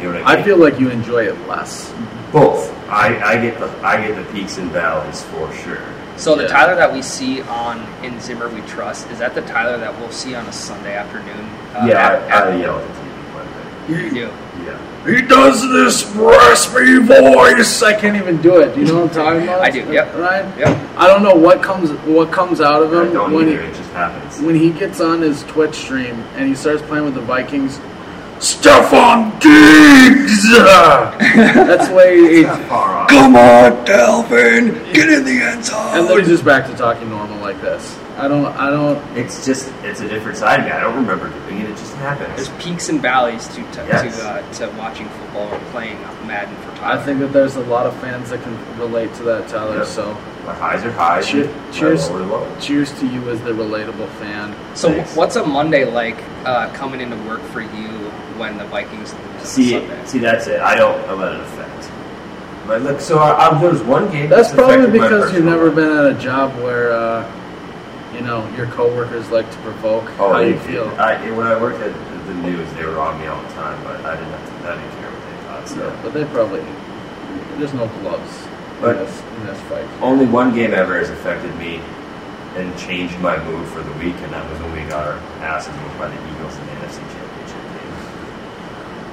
You know what I mean? I feel like you enjoy it less. both. I, I get the I get the peaks and valleys for sure. So the Tyler that we see on in Zimmer We Trust is that the Tyler that we'll see on a Sunday afternoon? Uh, yeah, at- I, I at- yell at the TV quite a you do. Yeah. He does this raspy voice. I can't even do it. Do you know what I'm talking about? I do, yep. Right. Yep. I don't know what comes what comes out of I him don't when either. he It just happens. when he gets on his Twitch stream and he starts playing with the Vikings. Stefon Diggs. That's the way he. Far off. Come on, Dalvin, get in the end zone. And then he's just back to talking normal like this. I don't. I don't. It's just it's a different side of me. I don't remember doing it. It just happens. There's peaks and valleys to to, Yes. to, uh, to watching football or playing Madden for Tyler. I think that there's a lot of fans that can relate to that, Tyler. Yep. So, My highs are highs. Cheer- my cheers. lows are lows. cheers to you as the relatable fan. so. Thanks. What's a Monday like uh, coming into work for you when the Vikings lose See, Sunday? see, that's it. I don't I let it affect. But look, so I, I, there was one game. That's probably because you've never life. been at a job where, uh, you know, your coworkers like to provoke Oh, how they you feel. I, when I worked at the news, they were on me all the time, but I didn't have to. I didn't care what they thought. So. Yeah, but they probably there's no gloves But- in, this, in this fight. Only one game ever has affected me and changed my mood for the week, and that was when we got our asses moved by the Eagles in the NFC Championship game.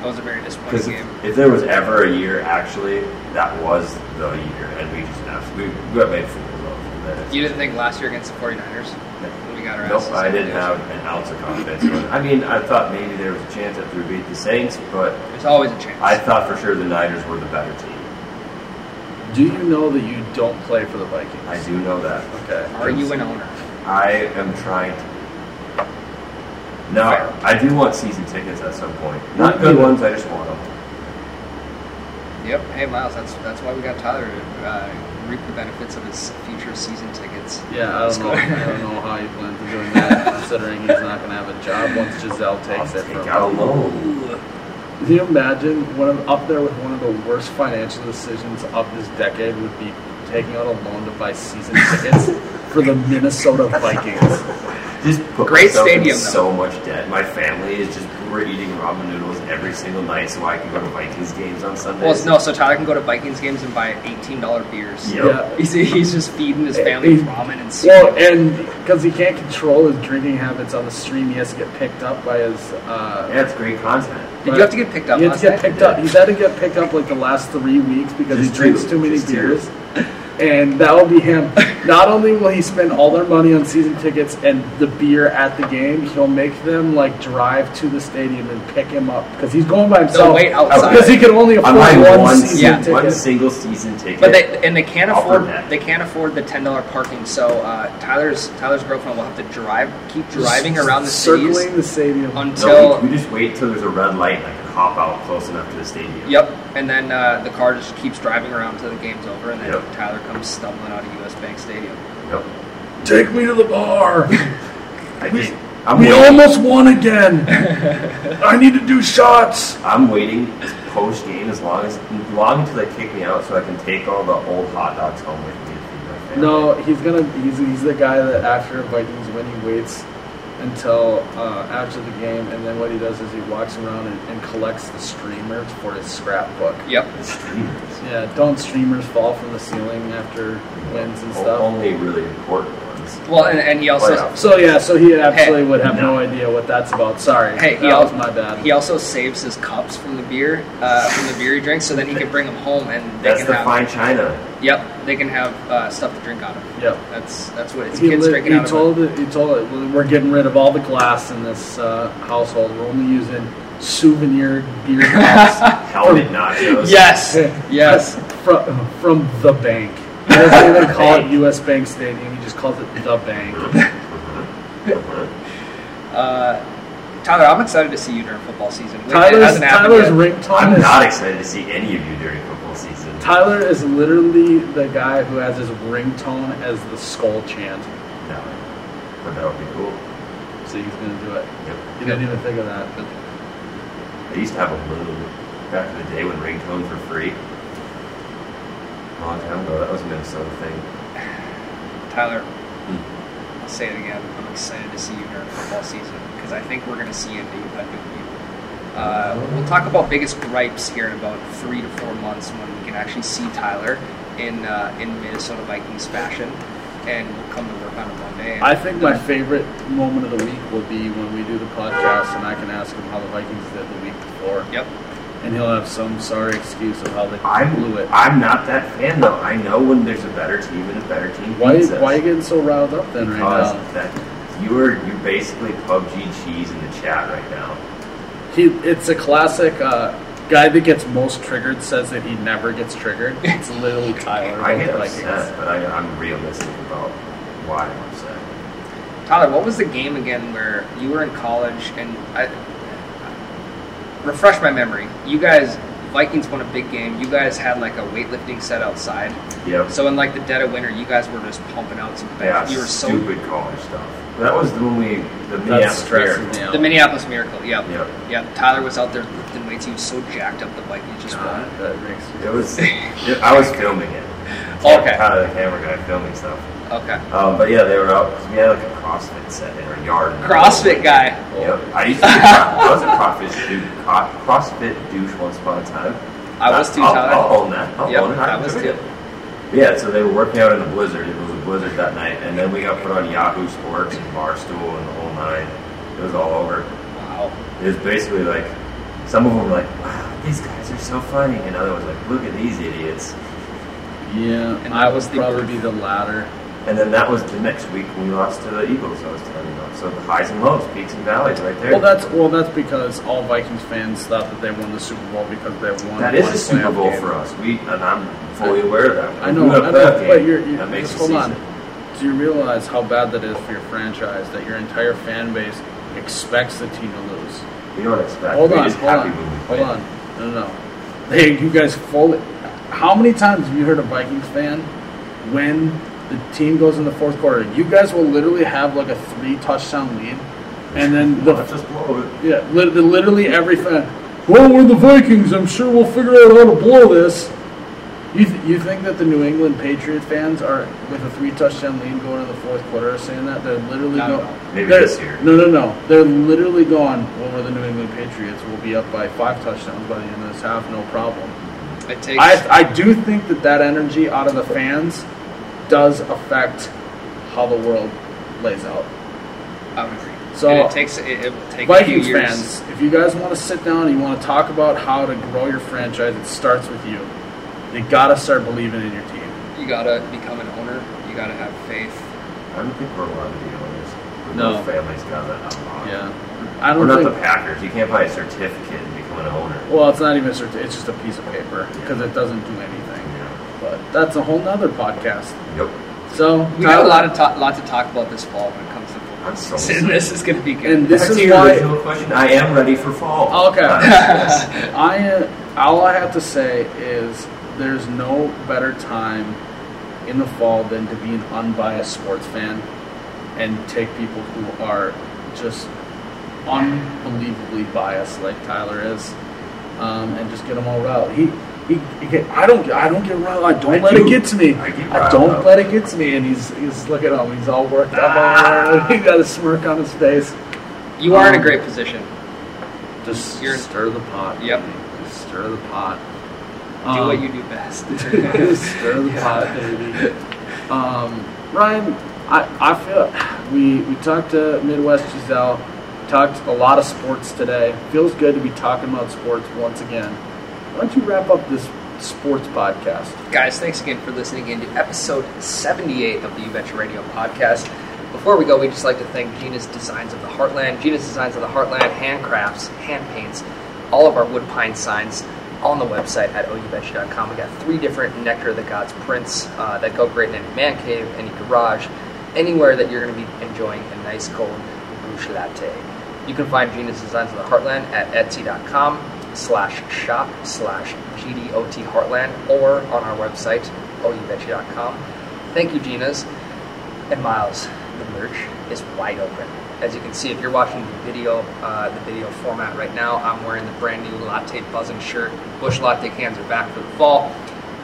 That was a very disappointing game. if, if there was ever a year, actually, that was the year, and we just absolutely we got made fools of. That- You didn't think last year against the 49ers when we got our Nope, asses I didn't have an ounce of confidence. I mean, I thought maybe there was a chance that we beat the Saints, but There's always a chance. I thought for sure the Niners were the better team. Do you know that you don't play for the Vikings? I do know that. Okay. Are you an owner? I am trying to. No, Fair. I do want season tickets at some point. Not good Yeah. ones. I just want them. Yep. Hey, Miles, that's that's why we got Tyler to uh, reap the benefits of his future season tickets. Yeah, I don't know. I don't know how he plans on doing that, [LAUGHS] considering he's not going to have a job once Giselle I'll takes it take from out a him. loan. Can you imagine one of up there with one of the worst financial decisions of this decade would be taking out a loan to buy season tickets [LAUGHS] for the Minnesota Vikings? Just put Great myself in stadium, though. so much debt. My family is just we're eating ramen noodles every single night, so I can go to Vikings games on Sundays. Well, no, so Tyler can go to Vikings games and buy eighteen dollar beers. Yep. Yeah. [LAUGHS] He's, he's just feeding his family He's- ramen and cereal. Well, and because he can't control his drinking habits on the stream, he has to get picked up by his. Uh, Yeah, it's great content. Did you have to get picked up He had to get night? picked up. He's had to get picked up like the last three weeks because Just he drinks two. too many beers. two. [LAUGHS] beers. And that will be him. Not only will he spend all their money on season tickets and the beer at the game, he'll make them like drive to the stadium and pick him up because he's going by himself. wait outside. because he can only afford buying one, one, season yeah, ticket. one single season ticket. But they and they can't afford they can't afford the ten dollar parking. So uh, Tyler's Tyler's girlfriend will have to drive keep driving around the circling cities the stadium. until no, we, we just wait till there's a red light and I can hop out close enough to the stadium. Yep, and then uh, the car just keeps driving around until the game's over, and then Yep. Tyler comes stumbling out of U.S. Bank Stadium. Yep. Take me to the bar. [LAUGHS] I think I'm we waiting. almost won again. [LAUGHS] I need to do shots. I'm waiting post game as long as long until they kick me out so I can take all the old hot dogs home with me to feed my family. No, he's gonna. He's, he's the guy that after Vikings win, he waits until uh, after the game, and then what he does is he walks around and, and collects the streamers for his scrapbook. Yep. The streamers. Yeah, don't streamers fall from the ceiling after wins and O- stuff? Only really important ones. Well, and, and he also Playoffs. So yeah, so he absolutely Hey. would have no No. idea what that's about. Sorry, hey he that al- my bad. He also saves his cups from the beer uh, from the beer he drinks, so then he can bring them home and they That's can the have fine china. yep they can have uh, stuff to drink out of. Yep. That's that's what it's He, kids li- drinking he out told of. it, he told it we're getting rid of all the glass in this uh, household. We're only using souvenir beer cups. Helmet nachos. Yes, [LAUGHS] yes. from, from the bank. He doesn't even call it U.S. Bank Stadium. He just calls it the bank. [LAUGHS] Uh, Tyler, I'm excited to see you during football season. It Tyler's, hasn't Tyler's yet. ringtone I'm is not excited to see any of you during football season. Tyler is literally the guy who has his ringtone as the skull chant. No. But that would be cool. So he's gonna do it. Yep. You didn't even think of that. I used to have a little back in the day when ringtones were free. Long time ago, that was a Minnesota thing. Tyler, I'll say it again. I'm excited to see you during football season because I think we're going to see a new, a new you. Uh, we'll talk about biggest gripes here in about three to four months when we can actually see Tyler in uh, in Minnesota Vikings fashion, and we'll come to work on it one day. I think my favorite moment of the week will be when we do the podcast and I can ask him how the Vikings did the week before. Yep. And he'll have some sorry excuse of how they I'm blew it. I'm not that fan though. I know when there's a better team and a better team Why, beats us. why are you getting so riled up then right Because now? that you are you basically PUBG cheese in the chat right now. He, it's a classic uh, guy that gets most triggered says that he never gets triggered. It's literally [LAUGHS] Tyler. I about get upset, Vikings. but I, I'm realistic about why I'm upset. Tyler, what was the game again where you were in college and I refresh my memory. You guys Vikings won a big game. You guys had like a weightlifting set outside. Yep. So in like the dead of winter, you guys were just pumping out some yeah, you were so stupid college stuff. That was when we the That Minneapolis Miracle. the Minneapolis Miracle. Yep. Yep. Yep. Tyler was out there lifting weights. He was so jacked up the Vikings just God, won. that makes me It was. it- [LAUGHS] I was filming it. Okay. Kind of the camera guy filming stuff. Okay. Um, but yeah, they were out because we had like a CrossFit set in our yard. CrossFit guy. Yep. I used to. Be, I was a CrossFit dude. CrossFit douche once upon a time. I was too, I'll, Tyler. I'll own that. I'll Yep, own it. I was too. Yeah, so they were working out in a blizzard. It was a blizzard that night, and then we got put on Yahoo Sports and Barstool and the whole nine. It was all over. Wow. It was basically like some of them were like, "Wow, these guys are so funny," and other ones like, "Look at these idiots." Yeah, And I was the probably proof. be the latter. And then that was the next week when we lost to the Eagles. I was telling you about. So the highs and lows, peaks and valleys, right there. Well, that's well, that's because all Vikings fans thought that they won the Super Bowl because they won. that is a Super Bowl game. for us. We and I'm fully aware of that. I know, We win a I know, but you're, you're that makes just hold season. on. Do you realize how bad that is for your franchise? That your entire fan base expects the team to lose. We don't expect. Hold We're on, hold on, hold on. No, no, no. Hey, you guys fully. How many times have you heard a Vikings fan when the team goes in the fourth quarter? You guys will literally have like a three touchdown lead, and then the just blow it. Yeah, literally every fan. Well, we're the Vikings. I'm sure we'll figure out how to blow this. You, th- you think that the New England Patriot fans are with a three touchdown lead going into the fourth quarter are saying that they're literally Not at going. all. Maybe this year. No, no, no. They're literally gone Well, we're the New England Patriots. We'll be up by five touchdowns by the end of this half. No problem. It takes. I I do think that that energy out of the fans does affect how the world lays out. I would agree. So- And it takes. It, it will take Vikings a few years. fans, if you guys want to sit down and you want to talk about how to grow your franchise, it starts with you. You gotta start believing in your team. You gotta become an owner. You gotta have faith. I don't think we're allowed to be owners. No. Most families got that unlocked. Yeah, I don't. We're don't the Packers. You can't buy a certificate and become an owner. well, it's not even a certi- It's just a piece of paper because it doesn't do anything. Yeah. But that's a whole nother podcast. Yep. So We got a lot of ta- lot to talk about this fall when it comes to football. I'm so [LAUGHS] season. This is gonna be good. And this Back is to your why- original question. I am ready for fall. Okay. Uh, [LAUGHS] I uh, all I have to say is there's no better time in the fall than to be an unbiased sports fan and take people who are just unbelievably biased like Tyler is, um, and just get them all riled. He. He, he get, I don't. I don't get riled. I don't I let do. it get to me. I I don't up. let it get to me. And he's he's look at him. He's all worked up. [LAUGHS] he got a smirk on his face. you are in a Um, great position. Just You're- stir the pot. Yep. baby. Just stir the pot. Do Um, what you do best. [LAUGHS] stir the pot, baby. Um, Ryan, I, I feel we we talked to Midwest Giselle, talked a lot of sports today. Feels good to be talking about sports once again. Why don't you wrap up this sports podcast? Guys, thanks again for listening in to episode 78 of the Betcha Radio podcast. Before we go, we'd just like to thank Gina's Designs of the Heartland. Gina's Designs of the Heartland handcrafts, hand paints, all of our wood pine signs on the website at oubetcha.com. We got three different Nectar of the Gods prints uh, that go great in any man cave, any garage, anywhere that you're going to be enjoying a nice cold Busch Latte. You can find Gina's Designs of the Heartland at etsy.com slash shop slash GDOT Heartland or on our website, oubetcha.com. Thank you, Gina's. And Miles, the merch is wide open. As you can see, if you're watching the video, uh, the video format right now, I'm wearing the brand new latte buzzing shirt. Busch Latte cans are back for the fall.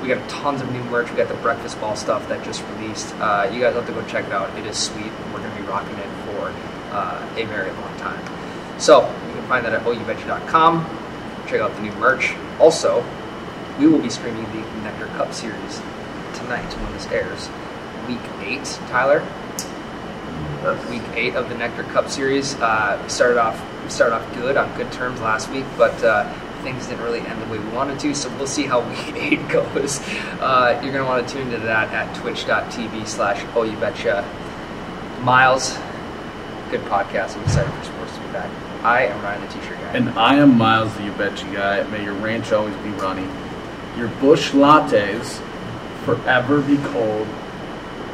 We got tons of new merch. We got the breakfast ball stuff that just released. Uh, you guys have to go check it out. It is sweet. We're going to be rocking it for uh, a very long time. So you can find that at oubetcha.com. Check out the new merch. Also, we will be streaming the Nectar Cup series tonight when this airs. Week eight, Tyler. Week eight of the Nectar Cup series. Uh, we started off we started off good on good terms last week, but uh, things didn't really end the way we wanted to. So we'll see how [LAUGHS] week eight goes. Uh, you're gonna want to tune into that at twitch.tv slash oh you betcha. Miles, good podcast. I'm excited for sports to be back. I am Ryan the T-shirt. And I am Miles, the You Betcha guy. May your ranch always be runny. Your Busch Lattes forever be cold.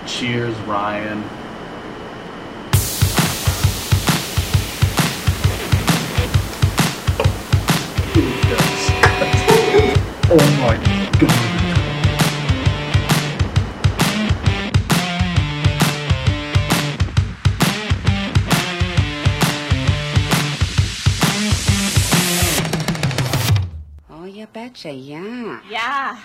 Cheers, Ryan. [LAUGHS] oh my god. Oh, you betcha, yeah. Yeah.